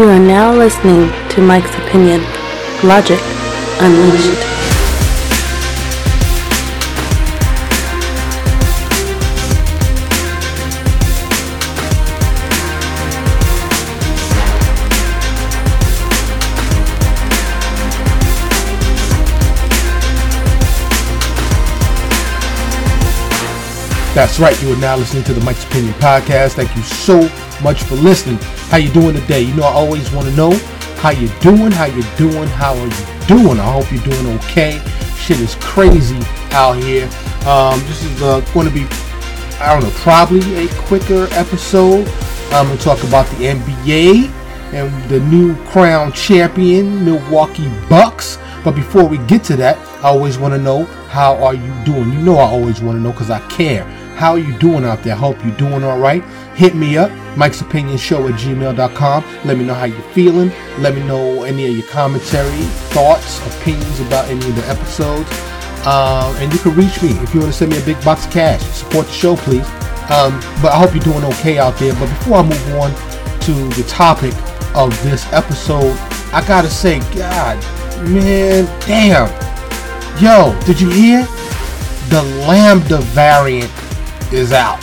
You are now listening to Mike's Opinion Logic Unleashed. That's right. You are now listening to the Mike's Opinion podcast. Thank you so much for listening. How you doing today? You know, I always want to know how you doing, how you doing, how are you doing? I hope you're doing okay. Shit is crazy out here. Um, this is uh, going to be, I don't know, probably a quicker episode. I'm going to talk about the NBA and the new crown champion, Milwaukee Bucks. But before we get to that, I always want to know how are you doing? You know I always want to know because I care. How are you doing out there? Hope you're doing all right. Hit me up, Mike's Opinion Show at gmail.com. Let me know how you're feeling. Let me know any of your commentary, thoughts, opinions about any of the episodes. Um, and you can reach me if you want to send me a big box of cash. Support the show, please. Um, but I hope you're doing okay out there. But before I move on to the topic of this episode, I gotta say, God, man, damn. Yo, did you hear? The Lambda variant is out.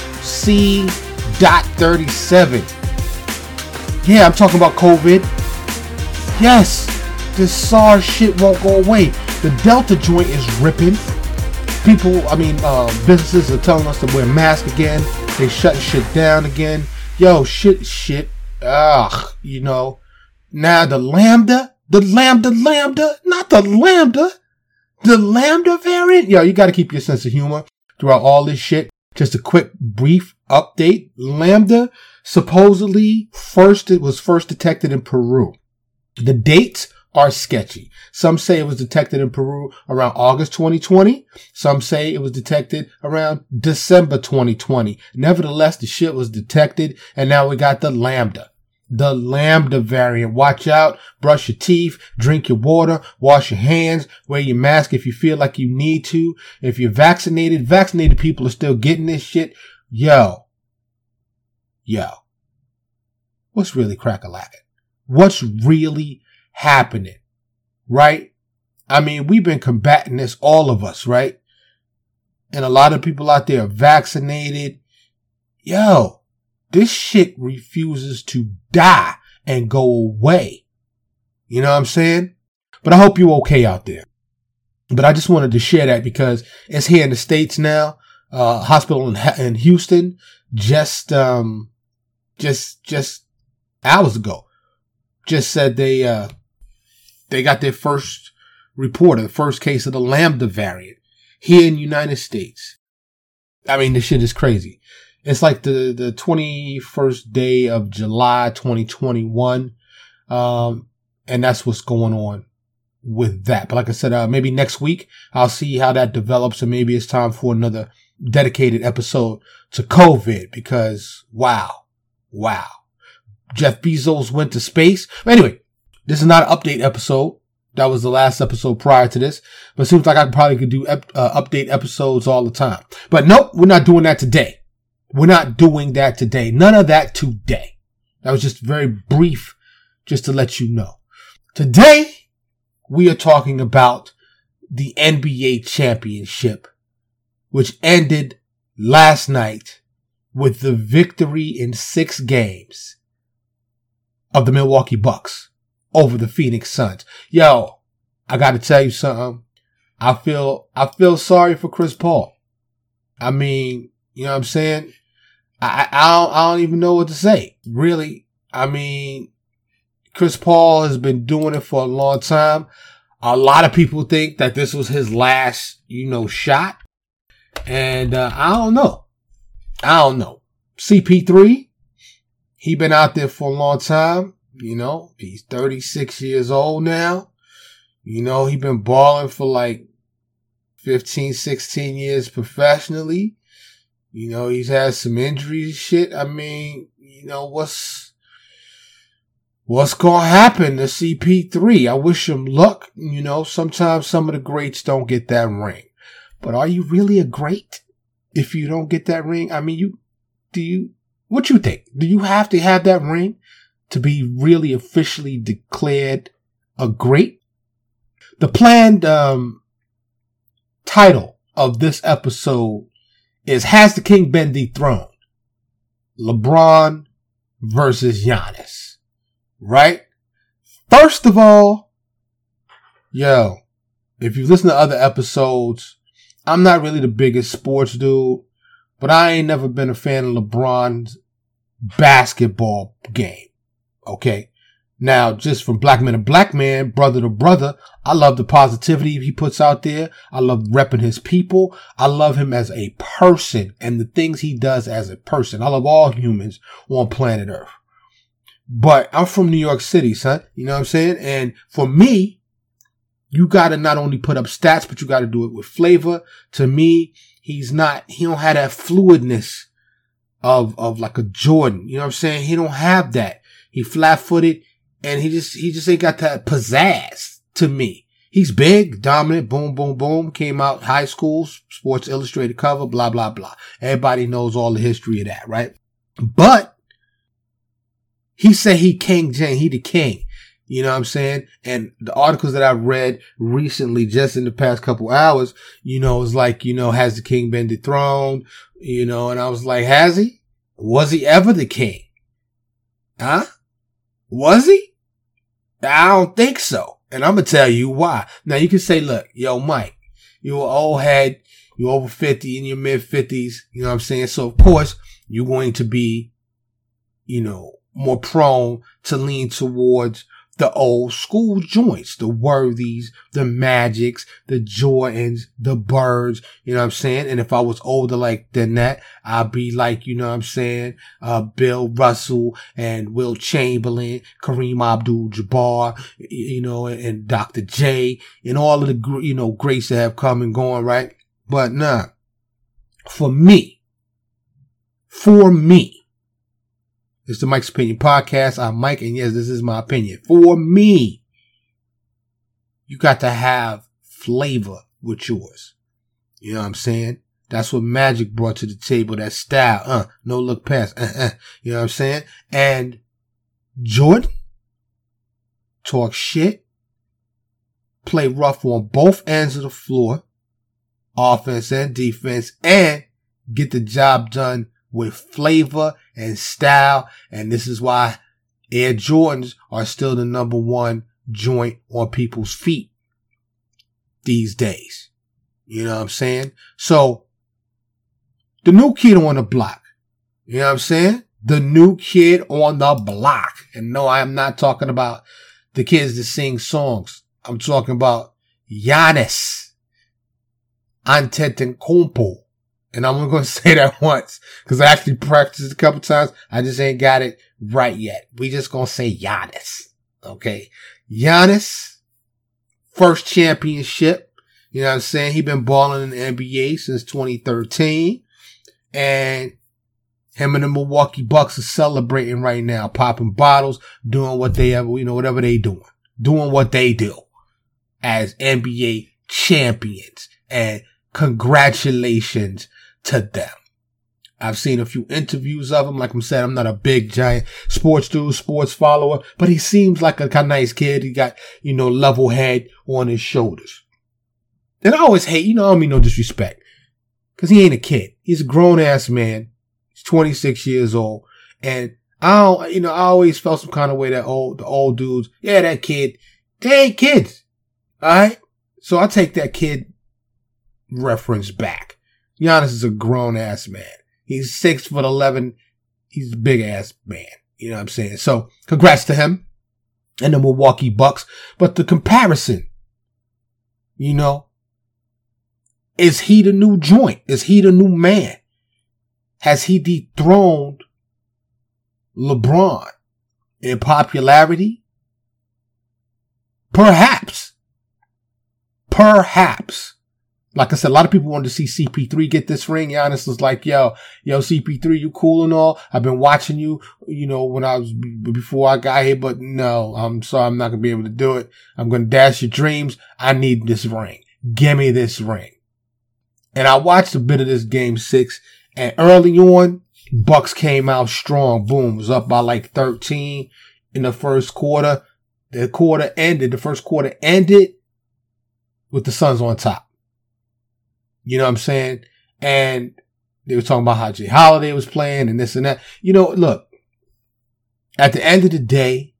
C.37. Yeah, I'm talking about COVID. Yes, this SARS shit won't go away. The Delta joint is ripping. People, I mean, uh, businesses are telling us to wear masks again. They shutting shit down again. Yo, shit, shit. Ugh, you know. Now the Lambda, the Lambda, Lambda, not the Lambda, the Lambda variant. Yo, you got to keep your sense of humor throughout all this shit. Just a quick brief update. Lambda supposedly first, it was first detected in Peru. The dates are sketchy. Some say it was detected in Peru around August 2020. Some say it was detected around December 2020. Nevertheless, the shit was detected and now we got the Lambda. The Lambda variant. Watch out. Brush your teeth. Drink your water. Wash your hands. Wear your mask if you feel like you need to. If you're vaccinated, vaccinated people are still getting this shit. Yo. Yo. What's really crack-a-lacking? What's really happening? Right? I mean, we've been combating this, all of us, right? And a lot of people out there are vaccinated. Yo, this shit refuses to die and go away. You know what I'm saying? But I hope you're okay out there. But I just wanted to share that because it's here in the States now. Uh, hospital in, in Houston just, um, just, just hours ago just said they, uh, they got their first report of the first case of the Lambda variant here in the United States. I mean, this shit is crazy. It's like the, the 21st day of July 2021. Um, and that's what's going on with that. But like I said, uh, maybe next week I'll see how that develops and maybe it's time for another dedicated episode to COVID because wow, wow. Jeff Bezos went to space. Anyway, this is not an update episode. That was the last episode prior to this, but seems like I probably could do ep- uh, update episodes all the time. But nope, we're not doing that today. We're not doing that today. None of that today. That was just very brief, just to let you know. Today, we are talking about the NBA championship, which ended last night with the victory in six games of the Milwaukee Bucks over the Phoenix Suns. Yo, I gotta tell you something. I feel, I feel sorry for Chris Paul. I mean, you know what I'm saying? I, I don't, I don't even know what to say. Really. I mean, Chris Paul has been doing it for a long time. A lot of people think that this was his last, you know, shot. And, uh, I don't know. I don't know. CP3, he been out there for a long time. You know, he's 36 years old now. You know, he been balling for like 15, 16 years professionally. You know, he's had some injuries shit. I mean, you know, what's, what's gonna happen to CP3? I wish him luck. You know, sometimes some of the greats don't get that ring. But are you really a great if you don't get that ring? I mean, you, do you, what you think? Do you have to have that ring to be really officially declared a great. The planned um, title of this episode is Has the King Been Dethroned? LeBron versus Giannis. Right? First of all, yo, if you listen to other episodes, I'm not really the biggest sports dude, but I ain't never been a fan of LeBron's basketball game. Okay. Now, just from black man to black man, brother to brother, I love the positivity he puts out there. I love repping his people. I love him as a person and the things he does as a person. I love all humans on planet Earth. But I'm from New York City, son. You know what I'm saying? And for me, you gotta not only put up stats, but you gotta do it with flavor. To me, he's not, he don't have that fluidness of, of like a Jordan. You know what I'm saying? He don't have that. He flat footed and he just, he just ain't got that pizzazz to me. He's big, dominant, boom, boom, boom. Came out high school, Sports Illustrated cover, blah, blah, blah. Everybody knows all the history of that, right? But he said he King James, he the king. You know what I'm saying? And the articles that I've read recently, just in the past couple hours, you know, it's like, you know, has the king been dethroned? You know, and I was like, has he? Was he ever the king? Huh? Was he? I don't think so. And I'm gonna tell you why. Now you can say, look, yo, Mike, you're an old head, you're over 50 in your mid 50s, you know what I'm saying? So of course, you're going to be, you know, more prone to lean towards the old school joints, the Worthies, the Magics, the Jordans, the Birds, you know what I'm saying? And if I was older like than that, I'd be like, you know what I'm saying? Uh, Bill Russell and Wilt Chamberlain, Kareem Abdul Jabbar, you know, and, and Dr. J and all of the, you know, greats that have come and gone, right? But nah, for me, for me, it's the Mike's Opinion Podcast. I'm Mike, and yes, this is my opinion. For me, you got to have flavor with yours. You know what I'm saying? That's what Magic brought to the table. That style, uh, no look past, uh, uh, you know what I'm saying? And Jordan talk shit, play rough on both ends of the floor, offense and defense, and get the job done with flavor and style. And this is why Air Jordans are still the number one joint on people's feet these days. You know what I'm saying? So the new kid on the block. You know what I'm saying? The new kid on the block. And no, I am not talking about the kids that sing songs. I'm talking about Giannis Antetokounmpo. And I'm only going to say that once because I actually practiced a couple times. I just ain't got it right yet. We just going to say Giannis. Okay. Giannis, first championship. You know what I'm saying? He been balling in the NBA since 2013 and him and the Milwaukee Bucks are celebrating right now, popping bottles, doing what they ever, you know, whatever they doing, doing what they do as NBA champions. And congratulations to them. I've seen a few interviews of him. Like I'm saying, I'm not a big giant sports dude, sports follower, but he seems like a kind of nice kid. He got, you know, level head on his shoulders. And I always hate, you know, I don't mean no disrespect. Cause he ain't a kid. He's a grown ass man. He's 26 years old. And I don't, you know, I always felt some kind of way that old, the old dudes, yeah, that kid, they ain't kids. Alright? So I take that kid reference back. Giannis is a grown ass man. He's six foot eleven. He's a big ass man. You know what I'm saying? So congrats to him and the Milwaukee Bucks. But the comparison, you know, is he the new joint? Is he the new man? Has he dethroned LeBron in popularity? Perhaps. Perhaps. Like I said, a lot of people wanted to see CP3 get this ring. Giannis was like, yo, yo, CP3, you cool and all. I've been watching you, you know, when I was, before I got here, but no, I'm sorry, I'm not going to be able to do it. I'm going to dash your dreams. I need this ring. Give me this ring. And I watched a bit of this game six and early on, Bucks came out strong. Boom, was up by like 13 in the first quarter. The quarter ended, the first quarter ended with the Suns on top. You know what I'm saying? And they were talking about how Jrue Holiday was playing and this and that. You know, look, at the end of the day,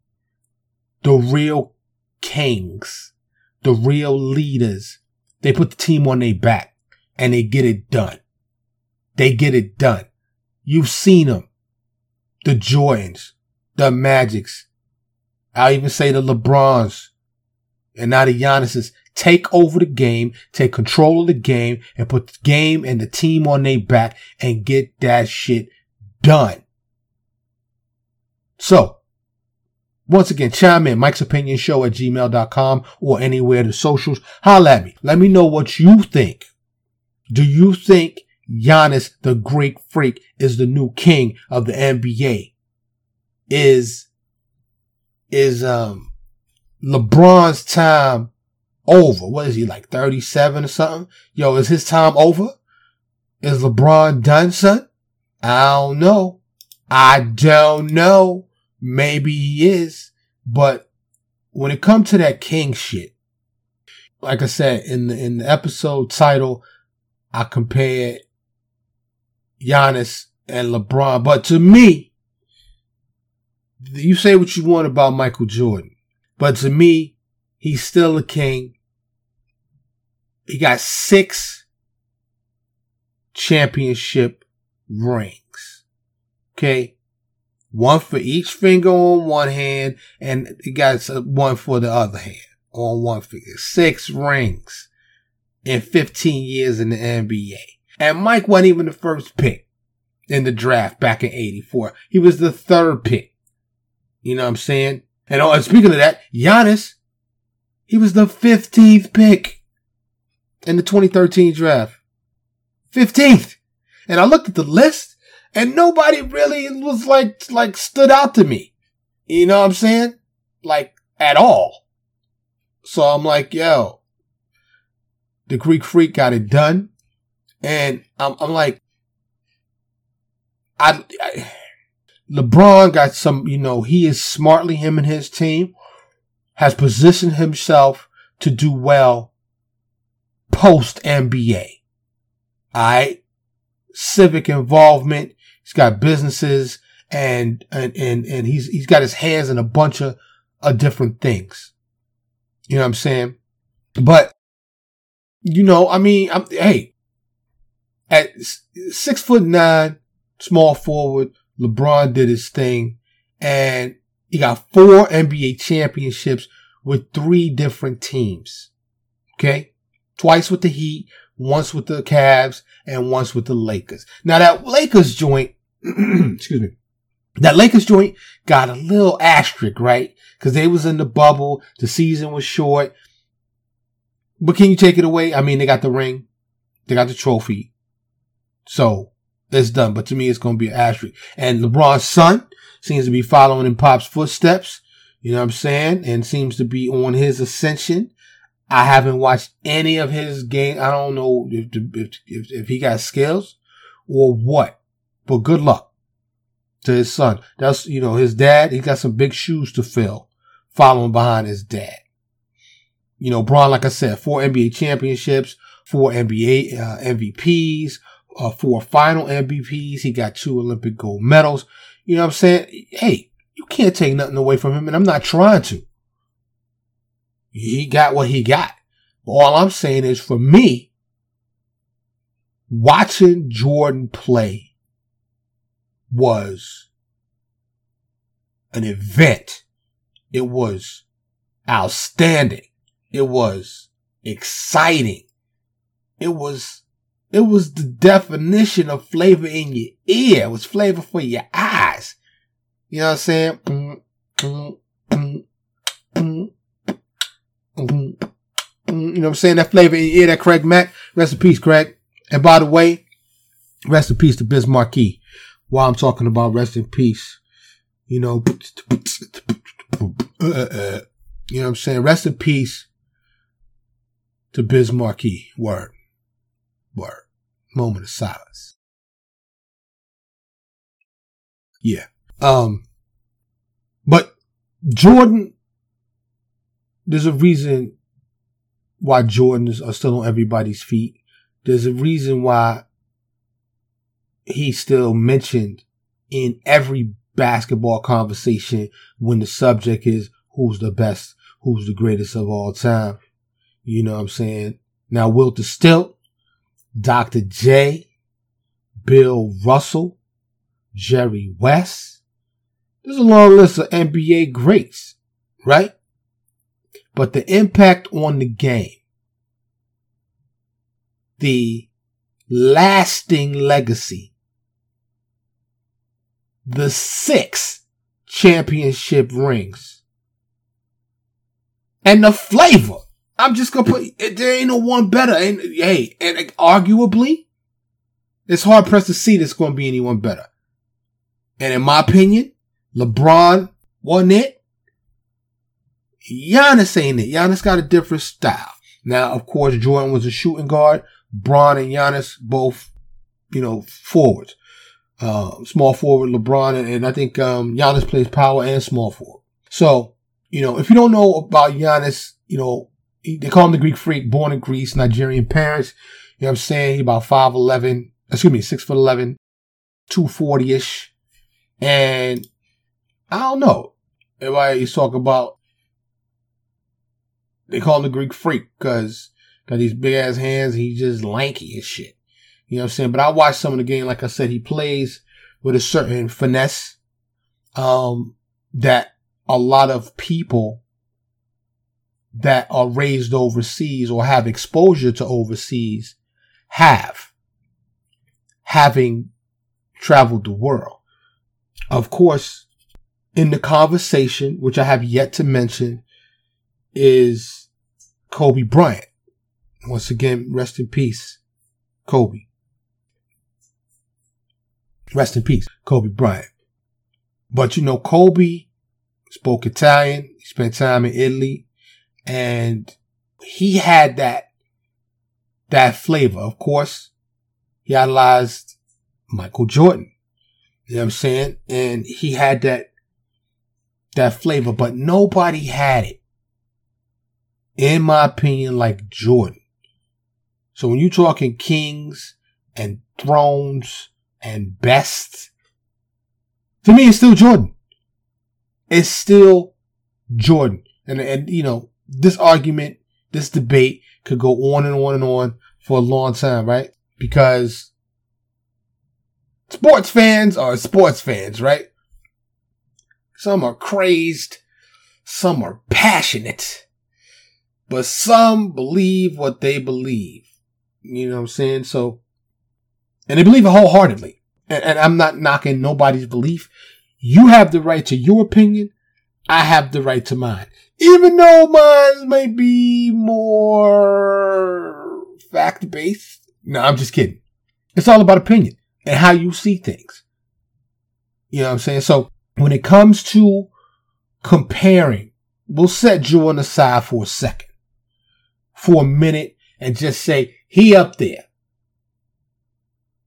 the real kings, the real leaders, they put the team on their back and they get it done. They get it done. You've seen them. The Jordans, the Magics. I'll even say the LeBrons and now the Giannis's take over the game, take control of the game and put the game and the team on their back and get that shit done. So, once again, chime in, Mike's Opinion Show at gmail.com or anywhere the socials. Holla at me. Let me know what you think. Do you think Giannis, the Greek freak, is the new king of the NBA? Is, is, um, LeBron's time over? What is he like 37 or something? Yo, is his time over? Is LeBron done, son? I don't know. I don't know. Maybe he is, but when it comes to that king shit, like I said in the in the episode title, I compared Giannis and LeBron. But to me, you say what you want about Michael Jordan, but to me, he's still a king. He got six championship rings. Okay. One for each finger on one hand, and he got one for the other hand on one finger. Six rings in 15 years in the NBA. And Mike wasn't even the first pick in the draft back in 84. He was the third pick. You know what I'm saying? And oh, speaking of that, Giannis, he was the 15th pick in the 2013 draft. 15th. And I looked at the list and nobody really was like, like stood out to me. You know what I'm saying? Like at all. So I'm like, yo, the Greek freak got it done. And I'm, I'm like, I, I, LeBron got some, you know, he is smartly, him and his team has positioned himself to do well post NBA. Alright. Civic involvement. He's got businesses and, and, and, and he's, he's got his hands in a bunch of, of different things. You know what I'm saying? But you know, I mean, I'm, hey, at six foot nine, small forward, LeBron did his thing and he got four NBA championships with three different teams. Okay. Twice with the Heat, once with the Cavs, and once with the Lakers. Now that Lakers joint, excuse me, that Lakers joint got a little asterisk, right? Cause they was in the bubble. The season was short. But can you take it away? I mean, they got the ring. They got the trophy. So it's done. But to me, it's going to be an asterisk. And LeBron's son seems to be following in Pop's footsteps. You know what I'm saying? And seems to be on his ascension. I haven't watched any of his game. I don't know if, if, if, if he got skills or what, but good luck to his son. That's, you know, his dad, he got some big shoes to fill following behind his dad. You know, Bron, like I said, four NBA championships, four NBA uh, MVPs, uh, four final MVPs. He got two Olympic gold medals. You know what I'm saying? Hey, you can't take nothing away from him, and I'm not trying to. He got what he got. All I'm saying is for me, watching Jordan play was an event. It was outstanding. It was exciting. It was, it was the definition of flavor in your ear. It was flavor for your eyes. You know what I'm saying? Mm, mm. Mm-hmm. Mm-hmm. you know I'm saying? That flavor in your ear, that Craig Mack. Rest in peace, Craig. And by the way, rest in peace to Biz Markie. While I'm talking about rest in peace, you know, uh, uh, uh, you know what I'm saying? Rest in peace to Biz Markie. Word. Word. Moment of silence. Yeah. Um, but Jordan, there's a reason why Jordans are still on everybody's feet. There's a reason why he's still mentioned in every basketball conversation when the subject is who's the best, who's the greatest of all time. You know what I'm saying? Now, Walter Stilt, Dr. J, Bill Russell, Jerry West. There's a long list of NBA greats, right? But the impact on the game, the lasting legacy the six championship rings. And the flavor. I'm just gonna put, there ain't no one better. And hey, and arguably, it's hard pressed to see there's gonna be anyone better. And in my opinion, LeBron won it. Giannis ain't it. Giannis got a different style. Now, of course, Jordan was a shooting guard. Bron and Giannis both, you know, forwards uh, small forward LeBron, and, and I think um, Giannis plays power and small forward. So, you know, if you don't know about Giannis, you know, he, they call him the Greek freak, born in Greece, Nigerian parents. You know what I'm saying? He about 5'11, excuse me, 6 foot 11, 240 ish. And I don't know. Everybody is talking about, they call him the Greek freak because got these big ass hands. He's just lanky as shit. You know what I'm saying? But I watched some of the game. Like I said, he plays with a certain finesse, um, that a lot of people that are raised overseas or have exposure to overseas have, having traveled the world. Of course, in the conversation, which I have yet to mention, is Kobe Bryant. Once again, rest in peace, Kobe. Rest in peace, Kobe Bryant. But you know, Kobe spoke Italian. He spent time in Italy and he had that, that flavor. Of course, he idolized Michael Jordan. You know what I'm saying? And he had that, that flavor, but nobody had it. In my opinion, like Jordan. So when you're talking kings and thrones and best, to me, it's still Jordan. It's still Jordan. And, and, you know, this argument, this debate could go on and on and on for a long time, right? Because sports fans are sports fans, right? Some are crazed. Some are passionate, but some believe what they believe. You know what I'm saying? So and they believe it wholeheartedly. And, and I'm not knocking nobody's belief. You have the right to your opinion. I have the right to mine. Even though mine may be more fact based. No, I'm just kidding. It's all about opinion and how you see things. You know what I'm saying? So when it comes to comparing, we'll set Jordan aside for a second, for a minute, and just say he up there.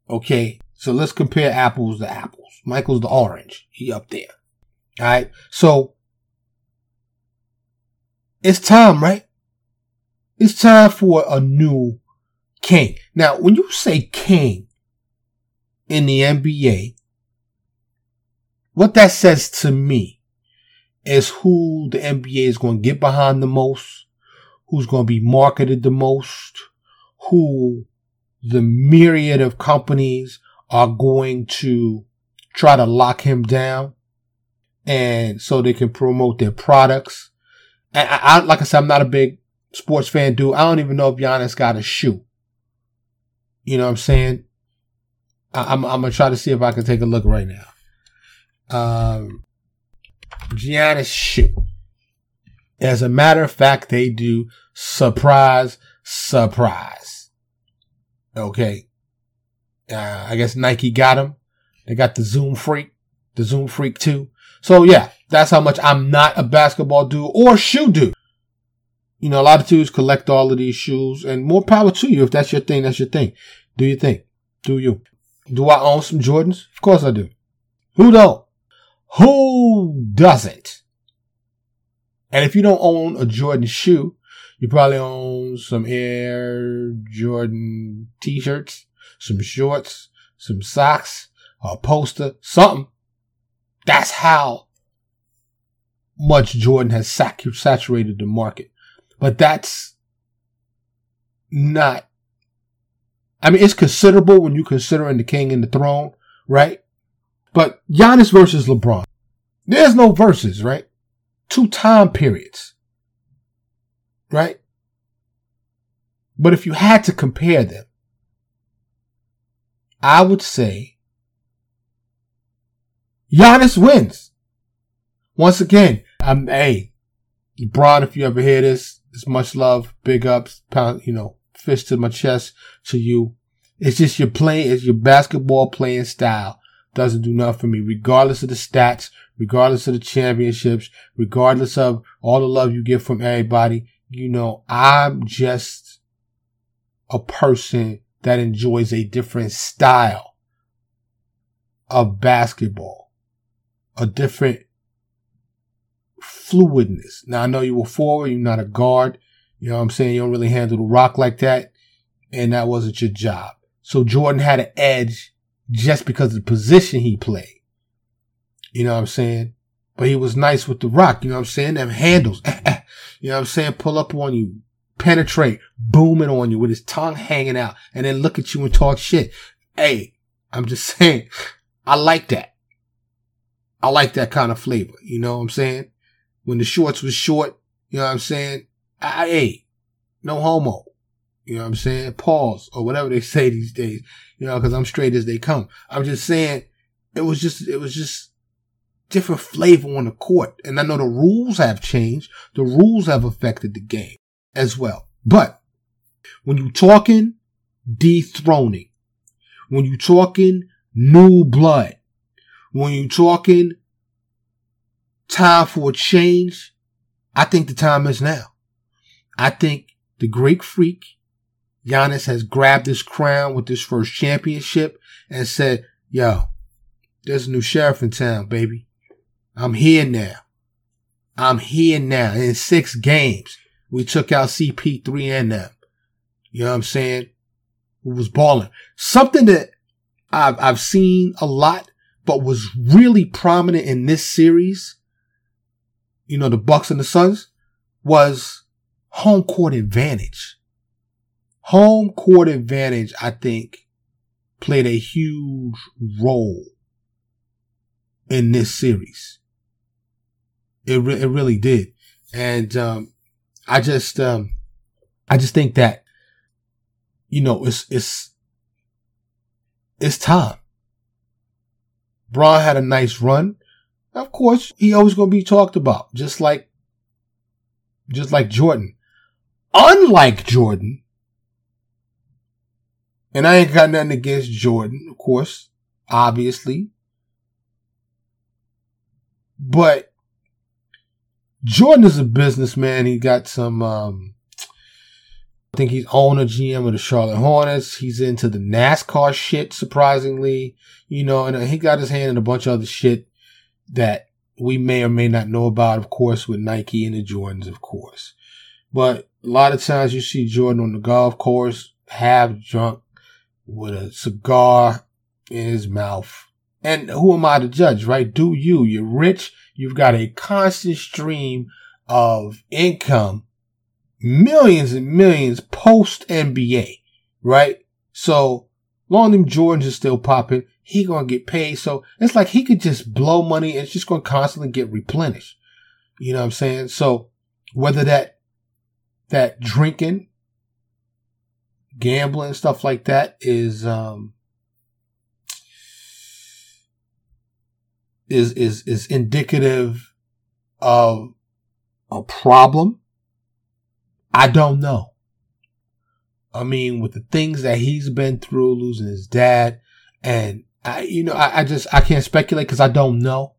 Okay. So let's compare apples to apples. Michael's the orange. He up there. All right. So it's time, right? It's time for a new king. Now, when you say king in the NBA, what that says to me is who the NBA is going to get behind the most, who's going to be marketed the most, who the myriad of companies are going to try to lock him down and so they can promote their products. And I, I, like I said, I'm not a big sports fan dude. I don't even know if Giannis got a shoe. You know what I'm saying? I, am I'm, I'm gonna try to see if I can take a look right now. Um, Giannis shoe. As a matter of fact, they do surprise, surprise. Okay. Uh, I guess Nike got them. They got the Zoom Freak, the Zoom Freak 2. So yeah, that's how much I'm not a basketball dude or shoe dude. You know, a lot of dudes collect all of these shoes and more power to you. If that's your thing, that's your thing. Do your thing. Do you. Do I own some Jordans? Of course I do. Who don't? Who doesn't? And if you don't own a Jordan shoe, you probably own some Air Jordan t-shirts, some shorts, some socks, a poster, something. That's how much Jordan has saturated the market. But that's not, I mean, it's considerable when you considering the king and the throne, right? But Giannis versus LeBron. There's no verses, right? Two time periods, right? But if you had to compare them, I would say Giannis wins. Once again, I'm, hey, LeBron, if you ever hear this, it's much love, big ups, pound, you know, fist to my chest to you. It's just your playing, it's your basketball playing style doesn't do nothing for me, regardless of the stats, regardless of the championships, regardless of all the love you get from everybody. You know, I'm just a person that enjoys a different style of basketball, a different fluidness. Now I know you were forward, you're not a guard. You know what I'm saying? You don't really handle the rock like that. And that wasn't your job. So Jordan had an edge just because of the position he played. You know what I'm saying? But he was nice with the rock. You know what I'm saying? Them handles. Eh, eh. you know what I'm saying? Pull up on you, penetrate, booming on you with his tongue hanging out and then look at you and talk shit. Hey, I'm just saying, I like that. I like that kind of flavor. You know what I'm saying? When the shorts was short, you know what I'm saying? I, hey, no homo. You know what I'm saying? Pause or whatever they say these days. You know, cause I'm straight as they come. I'm just saying it was just, it was just different flavor on the court. And I know the rules have changed. The rules have affected the game as well. But when you're talking dethroning, when you're talking new blood, when you're talking time for a change, I think the time is now. I think the Greek Freak Giannis has grabbed his crown with his first championship and said, yo, there's a new sheriff in town, baby. I'm here now. I'm here now. In six games, we took out CP3 and them. You know what I'm saying? Was balling. Something that I've, I've seen a lot, but was really prominent in this series, you know, the Bucks and the Suns, was home court advantage home court advantage, I think, played a huge role in this series. It, re- it really did. And, um, I just, um, I just think that, you know, it's, it's, it's time. Bron had a nice run. Of course, he always going to be talked about, just like, just like Jordan. Unlike Jordan, and I ain't got nothing against Jordan, of course, obviously. But Jordan is a businessman. He got some, um, I think he's owner GM of the Charlotte Hornets. He's into the NASCAR shit, surprisingly, you know, and he got his hand in a bunch of other shit that we may or may not know about, of course, with Nike and the Jordans, of course. But a lot of times you see Jordan on the golf course, half drunk, with a cigar in his mouth. And who am I to judge, right? Do you? You're rich. You've got a constant stream of income, millions and millions post NBA, right? So long them Jordans still popping, he gonna get paid. So it's like he could just blow money and it's just gonna constantly get replenished. You know what I'm saying? So whether that, that drinking gambling stuff like that is um is is is indicative of a problem i don't know i mean with the things that he's been through losing his dad and i you know i, I just i can't speculate because i don't know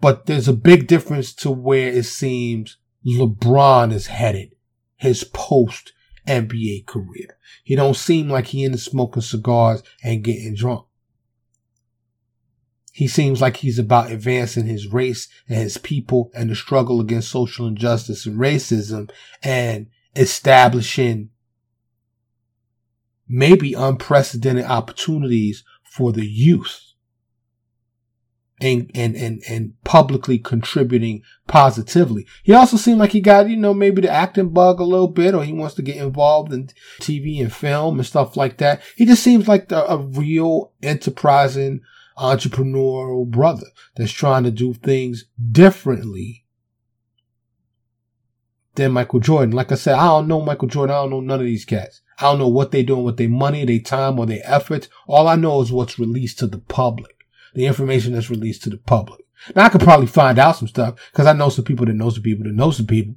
but there's a big difference to where it seems lebron is headed his post NBA career. He don't seem like he into smoking cigars and getting drunk. He seems like he's about advancing his race and his people and the struggle against social injustice and racism and establishing maybe unprecedented opportunities for the youth and, and, and, and publicly contributing positively. He also seemed like he got, you know, maybe the acting bug a little bit or he wants to get involved in TV and film and stuff like that. He just seems like the, a real enterprising entrepreneurial brother that's trying to do things differently than Michael Jordan. Like I said, I don't know Michael Jordan. I don't know none of these cats. I don't know what they're doing with their money, their time, or their efforts. All I know is what's released to the public the information that's released to the public. Now I could probably find out some stuff because I know some people that know some people that know some people.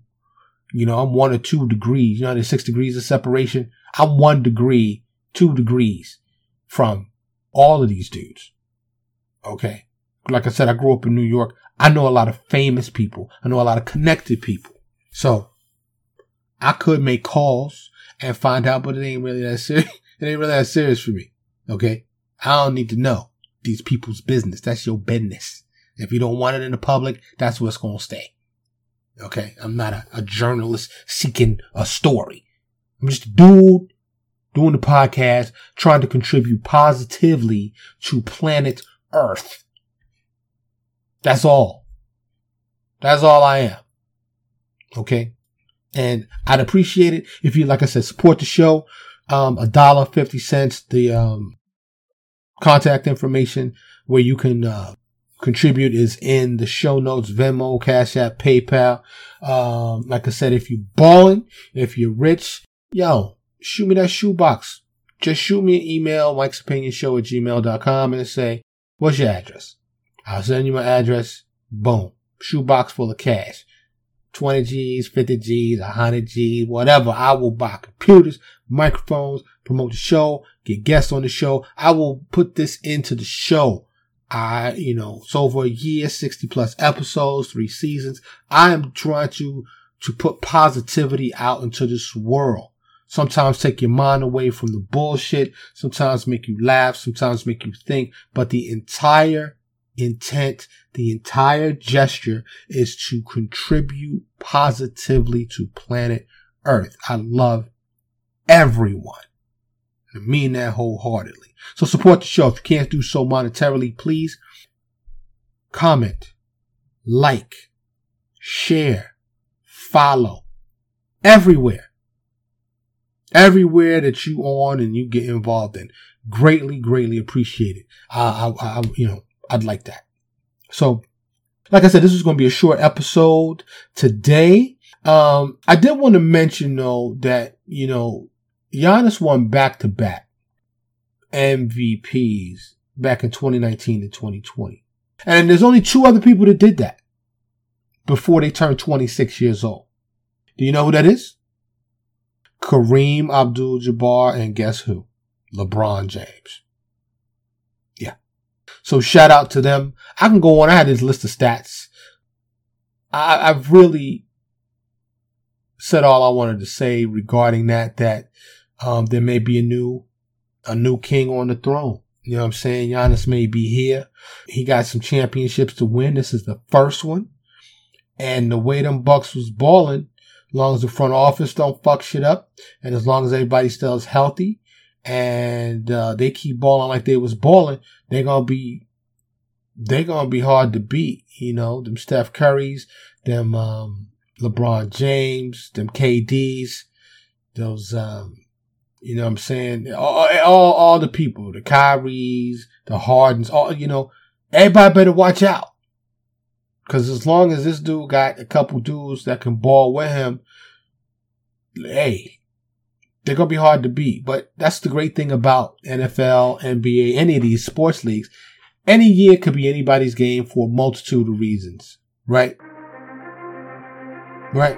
You know, I'm one or two degrees. You know, there's six degrees of separation. I'm one degree, two degrees from all of these dudes. Okay. Like I said, I grew up in New York. I know a lot of famous people. I know a lot of connected people. So I could make calls and find out, but it ain't really that serious. It ain't really that serious for me. Okay. I don't need to know these people's business. That's your business. If you don't want it in the public, that's what's going to stay. Okay. I'm not a, a journalist seeking a story. I'm just a dude doing the podcast, trying to contribute positively to planet Earth. That's all. That's all I am. Okay. And I'd appreciate it if you, like I said, support the show. Um, a dollar fifty cents. The um, contact information where you can uh, contribute is in the show notes, Venmo, Cash App, PayPal. Um, like I said, if you're balling, if you're rich, yo, shoot me that shoebox. Just shoot me an email, Mike's Opinion Show at gmail.com and say, what's your address? I'll send you my address. Boom. Shoebox full of cash. 20 G's, 50 G's, 100 G's, whatever. I will buy computers, microphones, promote the show, get guests on the show. I will put this into the show. I, you know, it's over a year, 60 plus episodes, three seasons. I am trying to, to put positivity out into this world. Sometimes take your mind away from the bullshit. Sometimes make you laugh. Sometimes make you think. But the entire intent, the entire gesture is to contribute positively to planet Earth. I love everyone. I mean that wholeheartedly. So support the show. If you can't do so monetarily, please comment, like, share, follow everywhere. Everywhere that you on and you get involved in. Greatly, greatly appreciated. I, I, I, you know, I'd like that. So, like I said, this is going to be a short episode today. Um, I did want to mention though that, you know, Giannis won back to back MVPs back in 2019 and 2020. And there's only two other people that did that before they turned 26 years old. Do you know who that is? Kareem Abdul Jabbar and guess who? LeBron James. Yeah. So shout out to them. I can go on. I had this list of stats. I, I've really said all I wanted to say regarding that, that um, there may be a new, a new king on the throne. You know what I'm saying? Giannis may be here. He got some championships to win. This is the first one. And the way them Bucks was balling, as long as the front office don't fuck shit up, and as long as everybody is healthy, and uh, they keep balling like they was balling, they're gonna be they're gonna be hard to beat. You know, them Steph Currys, them um, LeBron James, them KDs, those um, you know what I'm saying? All, all, all the people, the Kyries, the Hardens, all, you know, everybody better watch out. Cause as long as this dude got a couple dudes that can ball with him, hey, they're going to be hard to beat. But that's the great thing about NFL, NBA, any of these sports leagues. Any year could be anybody's game for a multitude of reasons, right? Right.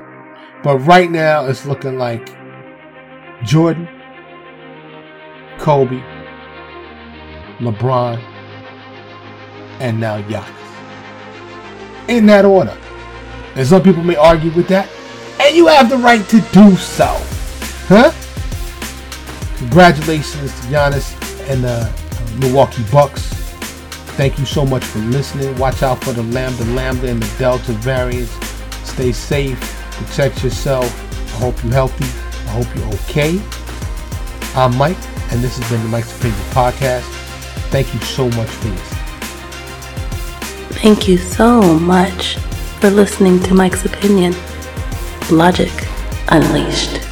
But right now it's looking like Jordan, Kobe, LeBron, and now Giannis. In that order. And some people may argue with that. And you have the right to do so. Huh? Congratulations to Giannis and the Milwaukee Bucks. Thank you so much for listening. Watch out for the Lambda Lambda and the Delta variants. Stay safe. Protect yourself. I hope you're healthy. I hope you're okay. I'm Mike, and this has been the Mike's Opinion Podcast. Thank you so much for listening. Thank you so much for listening to Mike's Opinion. Logic Unleashed.